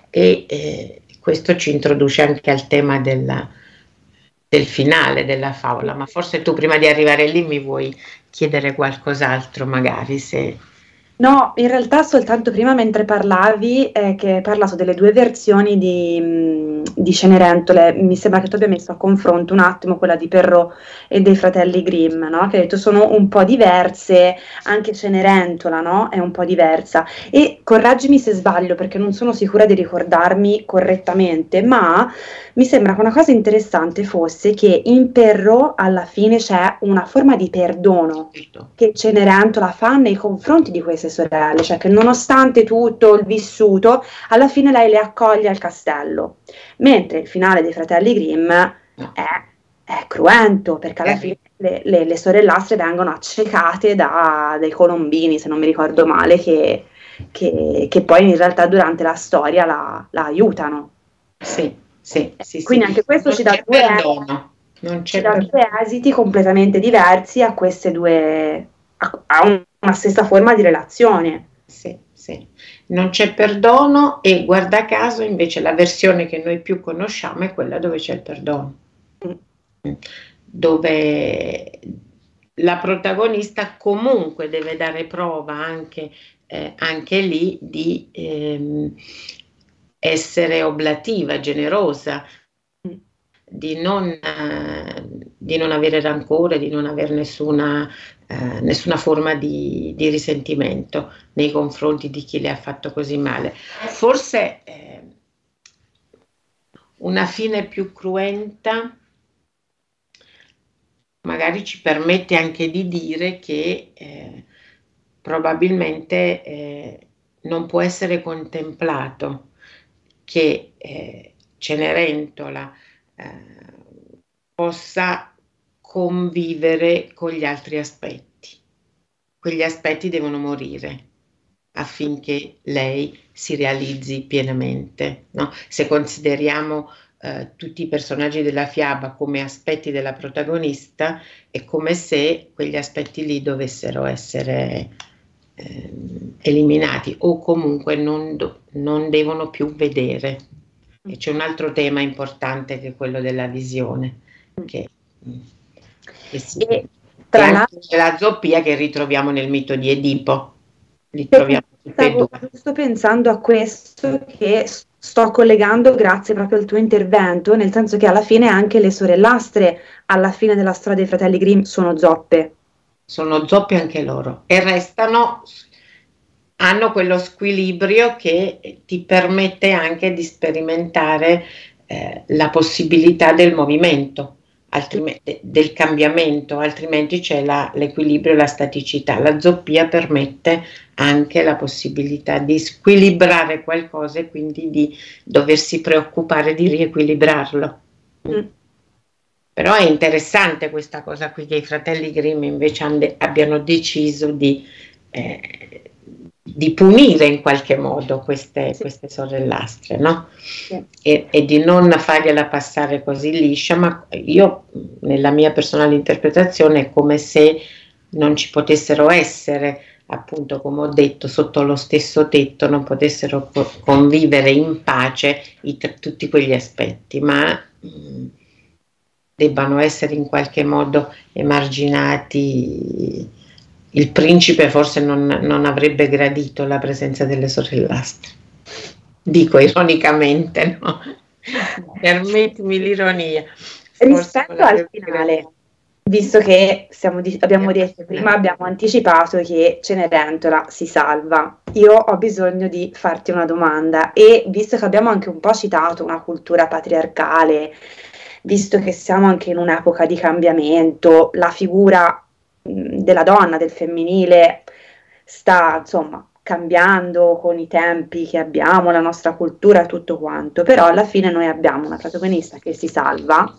E eh, questo ci introduce anche al tema della, del finale della favola, ma forse tu prima di arrivare lì mi vuoi chiedere qualcos'altro, magari se No, in realtà soltanto prima mentre parlavi, eh, che hai parlato delle due versioni di, mh, di Cenerentole, mi sembra che tu abbia messo a confronto un attimo quella di Perrault e dei fratelli Grimm, no? Che hai detto sono un po' diverse, anche Cenerentola, no? È un po' diversa. E correggimi se sbaglio, perché non sono sicura di ricordarmi correttamente, ma mi sembra che una cosa interessante fosse che in Perrault alla fine c'è una forma di perdono che Cenerentola fa nei confronti di queste sorelle, cioè che nonostante tutto il vissuto, alla fine lei le accoglie al castello, mentre il finale dei fratelli Grimm è, è cruento, perché alla Eh. fine le, le- le sorellastre vengono accecate da dei colombini, se non mi ricordo male, che, che- che poi in realtà durante la storia la, la aiutano. Sì, sì, sì, Quindi sì. anche questo Non ci dà due perdono, non c'è perdono. due esiti completamente diversi a queste due, a, a un- una stessa forma di relazione. Sì. Non c'è perdono e guarda caso invece la versione che noi più conosciamo è quella dove c'è il perdono, dove la protagonista comunque deve dare prova anche, eh, anche lì di ehm, essere oblativa, generosa, di non, eh, di non avere rancore, di non avere nessuna, eh, nessuna forma di, di risentimento nei confronti di chi le ha fatto così male. Forse eh, una fine più cruenta magari ci permette anche di dire che eh, probabilmente eh, non può essere contemplato che eh, Cenerentola eh, possa convivere con gli altri aspetti. Quegli aspetti devono morire affinché lei si realizzi pienamente. no? Se consideriamo eh, tutti i personaggi della fiaba come aspetti della protagonista, è come se quegli aspetti lì dovessero essere ehm, eliminati o comunque non, non devono più vedere. E c'è un altro tema importante che è quello della visione, che, che sì, E tra l'altro, la zoppia che ritroviamo nel mito di Edipo. Li troviamo tutti e stavo giusto pensando a questo che sto collegando grazie proprio al tuo intervento, nel senso che alla fine anche le sorellastre, alla fine della storia dei fratelli Grimm, sono zoppe. sono zoppie anche loro e restano, hanno quello squilibrio che ti permette anche di sperimentare eh, la possibilità del movimento, del cambiamento, altrimenti c'è la- l'equilibrio e la staticità. La zoppia permette anche la possibilità di squilibrare qualcosa e quindi di doversi preoccupare di riequilibrarlo. Mm. Però è interessante questa cosa qui che i fratelli Grimm invece han abbiano deciso di, eh, di punire in qualche modo queste, Sì. queste sorellastre, no? Sì. E, e di non fargliela passare così liscia, ma io nella mia personale interpretazione è come se non ci potessero essere, appunto come ho detto, sotto lo stesso tetto, non potessero co- convivere in pace i tutti quegli aspetti, ma mh, debbano essere in qualche modo emarginati. Il principe forse non, non avrebbe gradito la presenza delle sorellastre. Dico ironicamente, no? <laughs> Permettimi l'ironia. Rispetto al finale, gradito. visto che siamo di- abbiamo detto prima, abbiamo anticipato che Cenerentola si salva, io ho bisogno di farti una domanda e visto che abbiamo anche un po' citato una cultura patriarcale, visto che siamo anche in un'epoca di cambiamento, la figura della donna, del femminile, sta insomma cambiando con i tempi che abbiamo, la nostra cultura tutto quanto, però alla fine noi abbiamo una protagonista che si salva,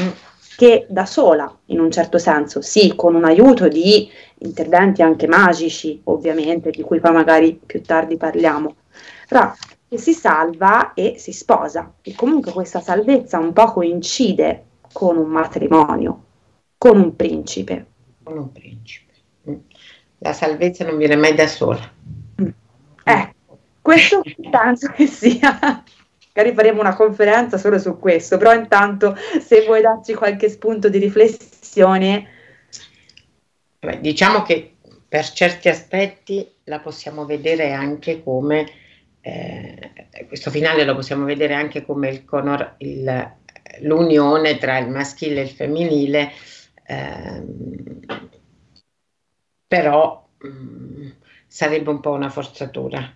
Mm. che da sola, in un certo senso, sì, con un aiuto di interventi anche magici, ovviamente, di cui poi magari più tardi parliamo, però che si salva e si sposa. E comunque questa salvezza un po' coincide con un matrimonio, con un principe. Un principe. Mm. La salvezza non viene mai da sola. Ecco, questo <laughs> penso che sia. Magari faremo una conferenza solo su questo, però intanto se vuoi darci qualche spunto di riflessione, Beh, diciamo che per certi aspetti la possiamo vedere anche come, eh, questo finale lo possiamo vedere anche come il conor- il, l'unione tra il maschile e il femminile, ehm, però mh, mm, sarebbe un po' una forzatura,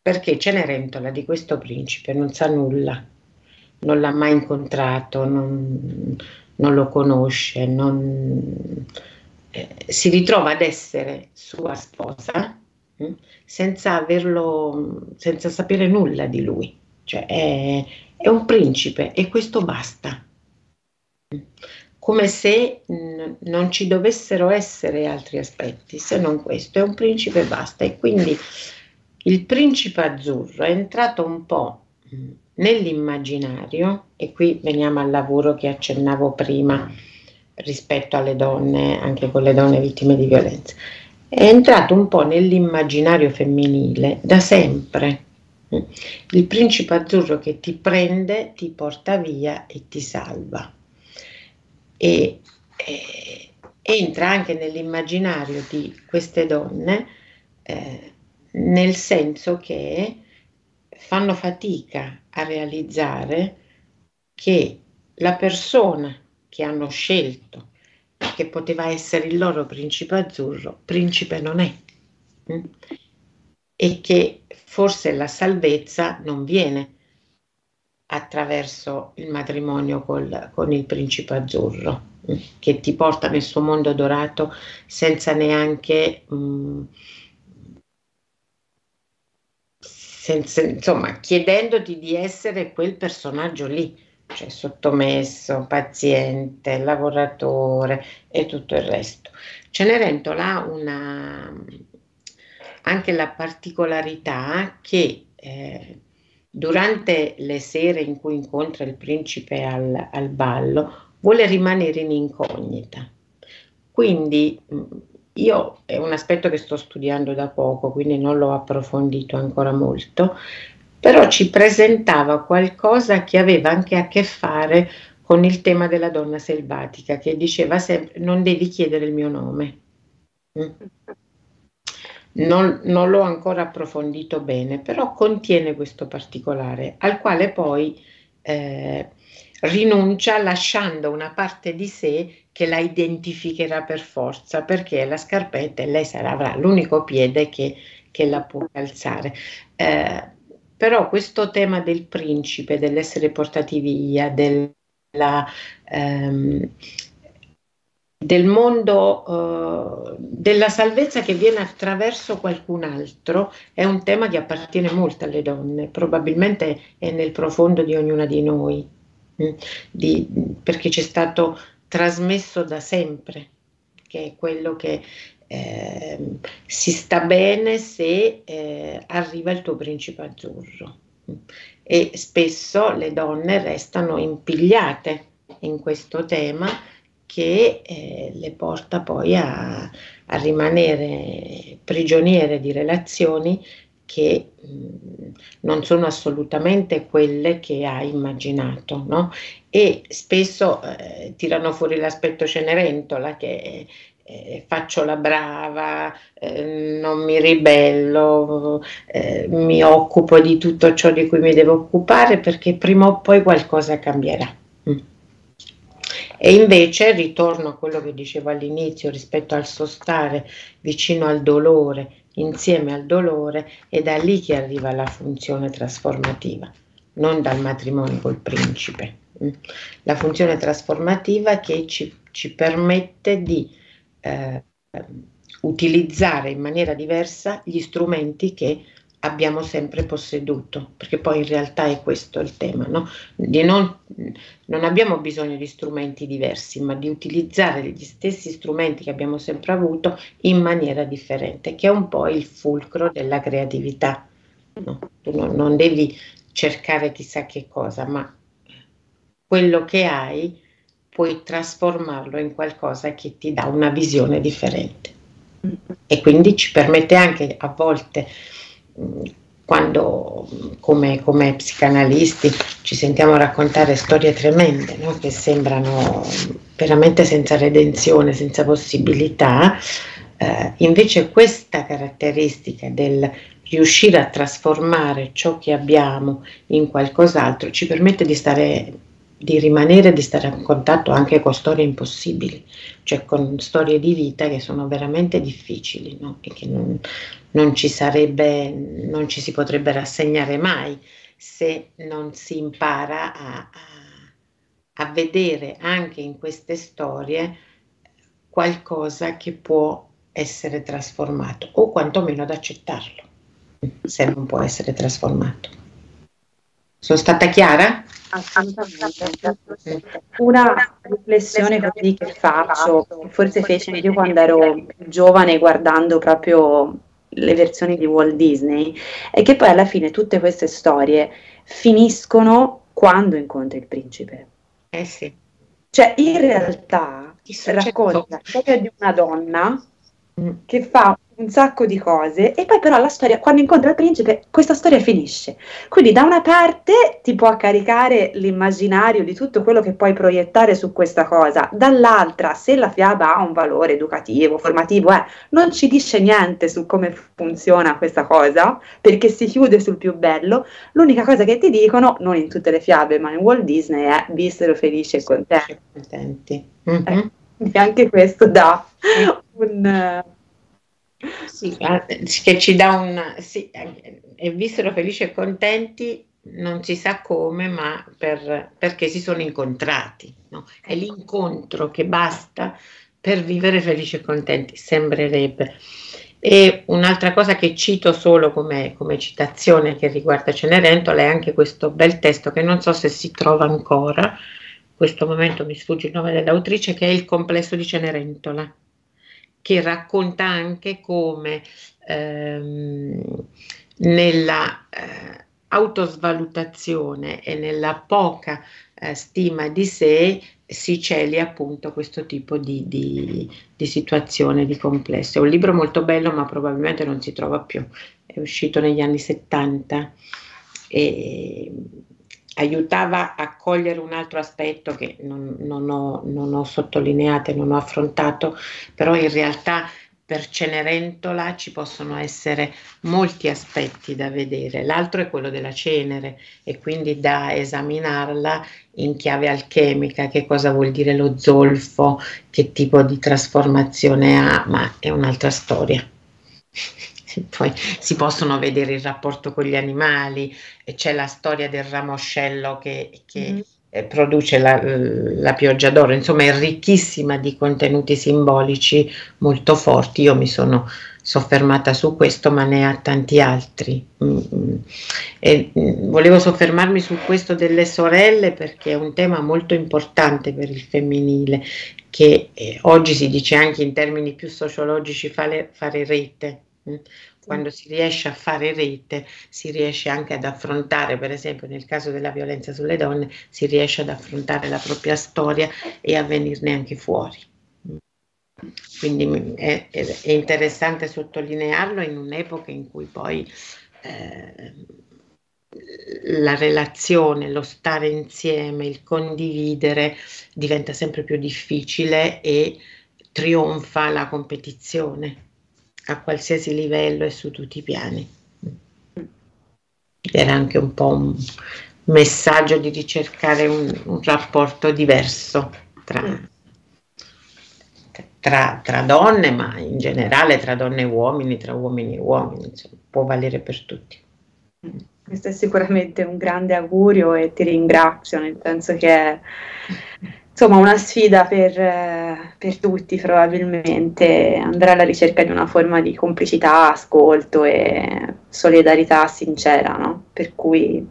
perché Cenerentola di questo principe non sa nulla, non l'ha mai incontrato, non, non lo conosce, non, eh, si ritrova ad essere sua sposa mh, hm, senza averlo, senza sapere nulla di lui, cioè è, è un principe e questo basta. Come se n- non ci dovessero essere altri aspetti, se non questo, è un principe e basta. E quindi il principe azzurro è entrato un po' nell'immaginario, e qui veniamo al lavoro che accennavo prima rispetto alle donne, anche con le donne vittime di violenza, è entrato un po' nell'immaginario femminile da sempre il principe azzurro che ti prende, ti porta via e ti salva. E, e entra anche nell'immaginario di queste donne eh, nel senso che fanno fatica a realizzare che la persona che hanno scelto che poteva essere il loro principe azzurro, principe non è. Mm? E che forse la salvezza non viene attraverso il matrimonio col, con il principe azzurro, mm, che ti porta nel suo mondo dorato senza neanche... Mh, mm, senza, insomma, chiedendoti di essere quel personaggio lì, cioè sottomesso, paziente, lavoratore e tutto il resto. Cenerentola ha una, anche la particolarità che eh, durante le sere in cui incontra il principe al, al ballo vuole rimanere in incognita. Quindi mm, io è un aspetto che sto studiando da poco, quindi non l'ho approfondito ancora molto, però ci presentava qualcosa che aveva anche a che fare con il tema della donna selvatica, che diceva sempre non devi chiedere il mio nome. Non, non l'ho ancora approfondito bene, però contiene questo particolare, al quale poi eh, rinuncia lasciando una parte di sé che la identificherà per forza, perché la scarpetta e lei sarà, avrà l'unico piede che, che la può calzare. Eh, però questo tema del principe, dell'essere portati via, della, ehm, del mondo eh, della salvezza che viene attraverso qualcun altro è un tema che appartiene molto alle donne, probabilmente è nel profondo di ognuna di noi, mh, mm, di, perché ci è stato trasmesso da sempre, che è quello che eh, si sta bene se eh, arriva il tuo principe azzurro. E spesso le donne restano impigliate in questo tema che eh, le porta poi a, a, rimanere prigioniere di relazioni che mh, non sono assolutamente quelle che hai immaginato, no? E spesso eh, tirano fuori l'aspetto Cenerentola che eh, faccio la brava, eh, non mi ribello, eh, mi occupo di tutto ciò di cui mi devo occupare perché prima o poi qualcosa cambierà. Mm. E invece ritorno a quello che dicevo all'inizio rispetto al sostare vicino al dolore, insieme al dolore, è da lì che arriva la funzione trasformativa, non dal matrimonio col principe. Mm. La funzione trasformativa che ci, ci permette di eh, utilizzare in maniera diversa gli strumenti che abbiamo sempre posseduto, perché poi in realtà è questo il tema, no? non, non, abbiamo bisogno di strumenti diversi, ma di utilizzare gli stessi strumenti che abbiamo sempre avuto in maniera differente, che è un po' il fulcro della creatività. No? Tu non, non devi cercare chissà che cosa, ma quello che hai puoi trasformarlo in qualcosa che ti dà una visione differente. E quindi ci permette anche a volte quando come, come, psicanalisti ci sentiamo raccontare storie tremende no? che sembrano veramente senza redenzione, senza possibilità, Eh, invece questa caratteristica del riuscire a trasformare ciò che abbiamo in qualcos'altro ci permette di stare di rimanere, di stare in contatto anche con storie impossibili, cioè con storie di vita che sono veramente difficili no? e che non, non, ci sarebbe, non ci si potrebbe rassegnare mai se non si impara a, a, a vedere anche in queste storie qualcosa che può essere trasformato o quantomeno ad accettarlo se non può essere trasformato. Sono stata chiara? Assolutamente. Una riflessione così che faccio, forse feci io quando ero giovane guardando proprio le versioni di Walt Disney, è che poi alla fine tutte queste storie finiscono quando incontri il principe. Eh sì. Cioè, in realtà racconta la storia di una donna. Che fa un sacco di cose e poi però la storia, quando incontra il principe, questa storia finisce. Quindi da una parte ti può caricare l'immaginario di tutto quello che puoi proiettare su questa cosa, dall'altra se la fiaba ha un valore educativo, formativo, eh, non ci dice niente su come funziona questa cosa, perché si chiude sul più bello, l'unica cosa che ti dicono, non in tutte le fiabe, ma in Walt Disney è vissero felici e contenti. contenti. Mm-hmm. Eh, anche questo dà un sì, che ci dà un... Sì, e vissero felici e contenti, non si sa come, ma per, perché si sono incontrati. No? È ecco. l'incontro che basta per vivere felici e contenti, sembrerebbe. E un'altra cosa che cito solo come, come, citazione che riguarda Cenerentola è anche questo bel testo che non so se si trova ancora, in questo momento mi sfugge il nome dell'autrice, che è il complesso di Cenerentola che racconta anche come ehm, nella eh, autosvalutazione e nella poca eh, stima di sé si celi appunto questo tipo di, di, di, situazione, di complesso. È un libro molto bello ma probabilmente non si trova più, è uscito negli anni 70 e aiutava a cogliere un altro aspetto che non, non, ho, non ho sottolineato e non ho affrontato, però in realtà per Cenerentola ci possono essere molti aspetti da vedere. L'altro è quello della cenere e quindi da esaminarla in chiave alchemica, che cosa vuol dire lo zolfo, che tipo di trasformazione ha, ma è un'altra storia. Poi si possono vedere il rapporto con gli animali, c'è la storia del ramoscello che, che mm. produce la, la, pioggia d'oro, insomma è ricchissima di contenuti simbolici molto forti. Io mi sono soffermata su questo, ma ne ha tanti altri. Mm, mm. E volevo soffermarmi su questo delle sorelle perché è un tema molto importante per il femminile, che eh, oggi si dice anche in termini più sociologici fare, fare rete quando si riesce a fare rete, si riesce anche ad affrontare, per esempio nel caso della violenza sulle donne, si riesce ad affrontare la propria storia e a venirne anche fuori. Quindi è, è interessante sottolinearlo in un'epoca in cui poi eh, la relazione, lo stare insieme, il condividere diventa sempre più difficile e trionfa la competizione a qualsiasi livello e su tutti i piani. Era anche un po' un messaggio di ricercare un, un rapporto diverso tra, tra, tra, donne, ma in generale tra donne e uomini, tra uomini e uomini, insomma, può valere per tutti. Questo è sicuramente un grande augurio e ti ringrazio, nel senso che insomma una sfida per, eh, per, tutti probabilmente, andare alla ricerca di una forma di complicità, ascolto e solidarietà sincera, no? Per cui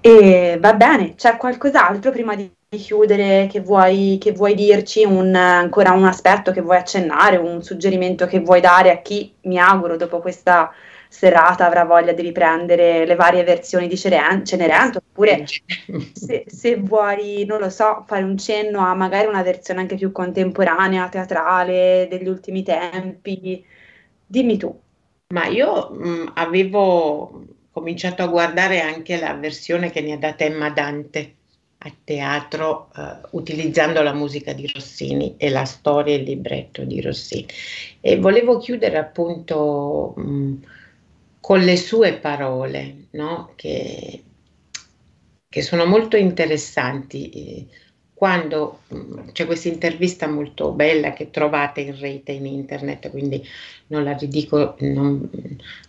e va bene, c'è qualcos'altro prima di chiudere che vuoi, che vuoi dirci, un, ancora un aspetto che vuoi accennare, un suggerimento che vuoi dare a chi mi auguro dopo questa serata avrà voglia di riprendere le varie versioni di Cenerentola, oppure <laughs> se, se, vuoi, non lo so, fare un cenno a magari una versione anche più contemporanea, teatrale, degli ultimi tempi, dimmi tu. Ma io mh, mm, avevo cominciato a guardare anche la versione che ne ha data Emma Dante a teatro eh, utilizzando la musica di Rossini e la storia e il libretto di Rossini. E volevo chiudere appunto mh, con le sue parole, no? che, che, sono molto interessanti. Quando c'è questa intervista molto bella che trovate in rete, in internet, quindi non la ridico, non,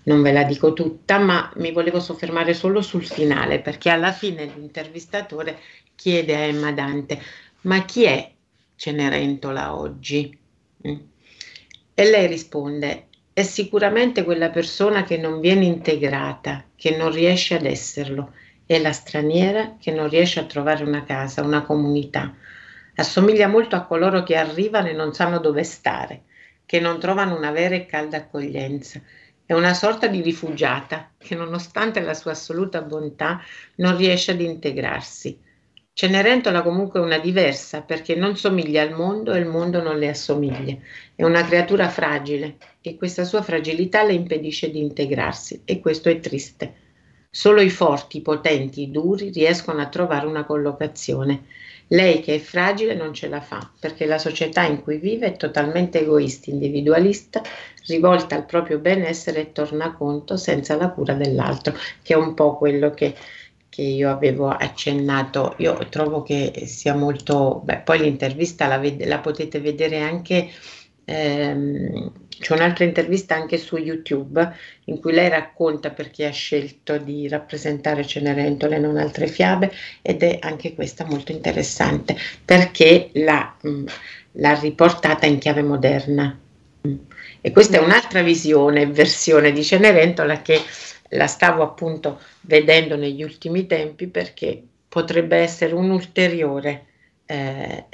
non ve la dico tutta, ma mi volevo soffermare solo sul finale, perché alla fine l'intervistatore chiede a Emma Dante, ma chi è Cenerentola oggi? Mm. E lei risponde, è sicuramente quella persona che non viene integrata, che non riesce ad esserlo, è la straniera che non riesce a trovare una casa, una comunità. Assomiglia molto a coloro che arrivano e non sanno dove stare, che non trovano una vera e calda accoglienza. È una sorta di rifugiata che nonostante la sua assoluta bontà non riesce ad integrarsi. Cenerentola comunque è una diversa perché non somiglia al mondo e il mondo non le assomiglia. È una creatura fragile e questa sua fragilità le impedisce di integrarsi e questo è triste. Solo i forti, i potenti, i duri riescono a trovare una collocazione. Lei che è fragile non ce la fa perché la società in cui vive è totalmente egoista, individualista, rivolta al proprio benessere e tornaconto senza la cura dell'altro, che è un po' quello che che io avevo accennato, io trovo che sia molto, beh, poi l'intervista la, ved- la potete vedere anche, ehm, c'è un'altra intervista anche su YouTube in cui lei racconta perché ha scelto di rappresentare Cenerentola e non altre fiabe ed è anche questa molto interessante perché l'ha, mh, l'ha riportata in chiave moderna. E questa è un'altra visione, versione di Cenerentola che la stavo appunto vedendo negli ultimi tempi perché potrebbe essere un'ulteriore eh,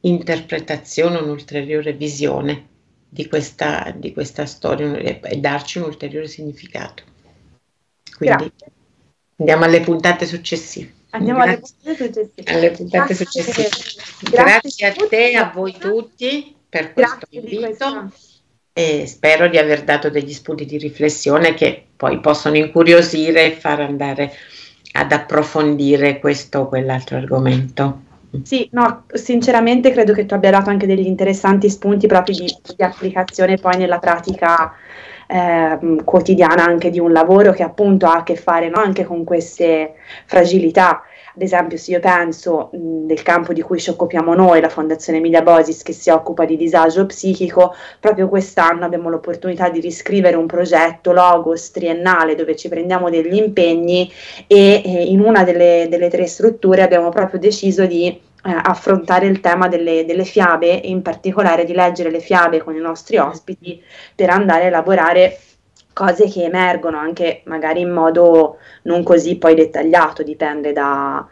interpretazione, un'ulteriore visione di questa, di questa storia e darci un ulteriore significato. Quindi Grazie. andiamo alle puntate successive. Andiamo alle puntate successive. Alle puntate Grazie. successive. Grazie, Grazie a te, a voi tutti per questo invito e spero di aver dato degli spunti di riflessione che poi possono incuriosire e far andare ad approfondire questo o quell'altro argomento. Sì, no, sinceramente credo che tu abbia dato anche degli interessanti spunti proprio di, di applicazione poi nella pratica eh, quotidiana anche di un lavoro che appunto ha a che fare no, anche con queste fragilità ad esempio, se io penso mh, del campo di cui ci occupiamo noi, la Fondazione Emilia Bosis, che si occupa di disagio psichico, proprio quest'anno abbiamo l'opportunità di riscrivere un progetto Logos triennale dove ci prendiamo degli impegni e eh, in una delle, delle tre strutture abbiamo proprio deciso di eh, affrontare il tema delle, delle, fiabe e in particolare di leggere le fiabe con i nostri ospiti per andare a elaborare cose che emergono anche magari in modo non così poi dettagliato, dipende da,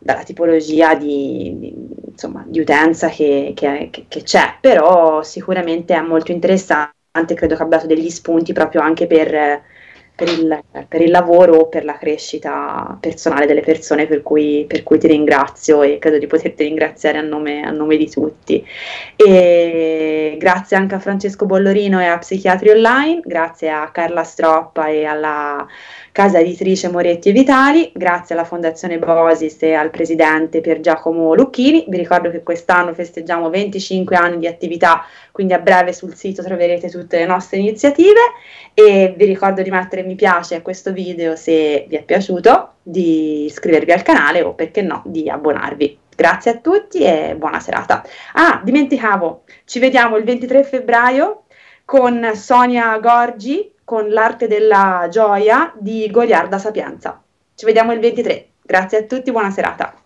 dalla tipologia di, di, insomma, di utenza che, che, che, c'è, però sicuramente è molto interessante, credo che abbia dato degli spunti proprio anche per per il, per il, lavoro o per la crescita personale delle persone, per cui, per cui, ti ringrazio e credo di poterti ringraziare a nome, a nome, di tutti. E grazie anche a Francesco Bollorino e a Psichiatri Online, grazie a Carla Stroppa e alla casa editrice Moretti e Vitali, grazie alla Fondazione Bosis e al presidente Pier Giacomo Lucchini. Vi ricordo che quest'anno festeggiamo 25 anni di attività, quindi a breve sul sito troverete tutte le nostre iniziative e vi ricordo di mettere mi piace a questo video se vi è piaciuto, di iscrivervi al canale o perché no di abbonarvi. Grazie a tutti e buona serata. Ah, dimenticavo, ci vediamo il 23 febbraio con Sonia Gorgi con l'arte della gioia di Goliarda Sapienza. Ci vediamo il 23. Grazie a tutti, buona serata.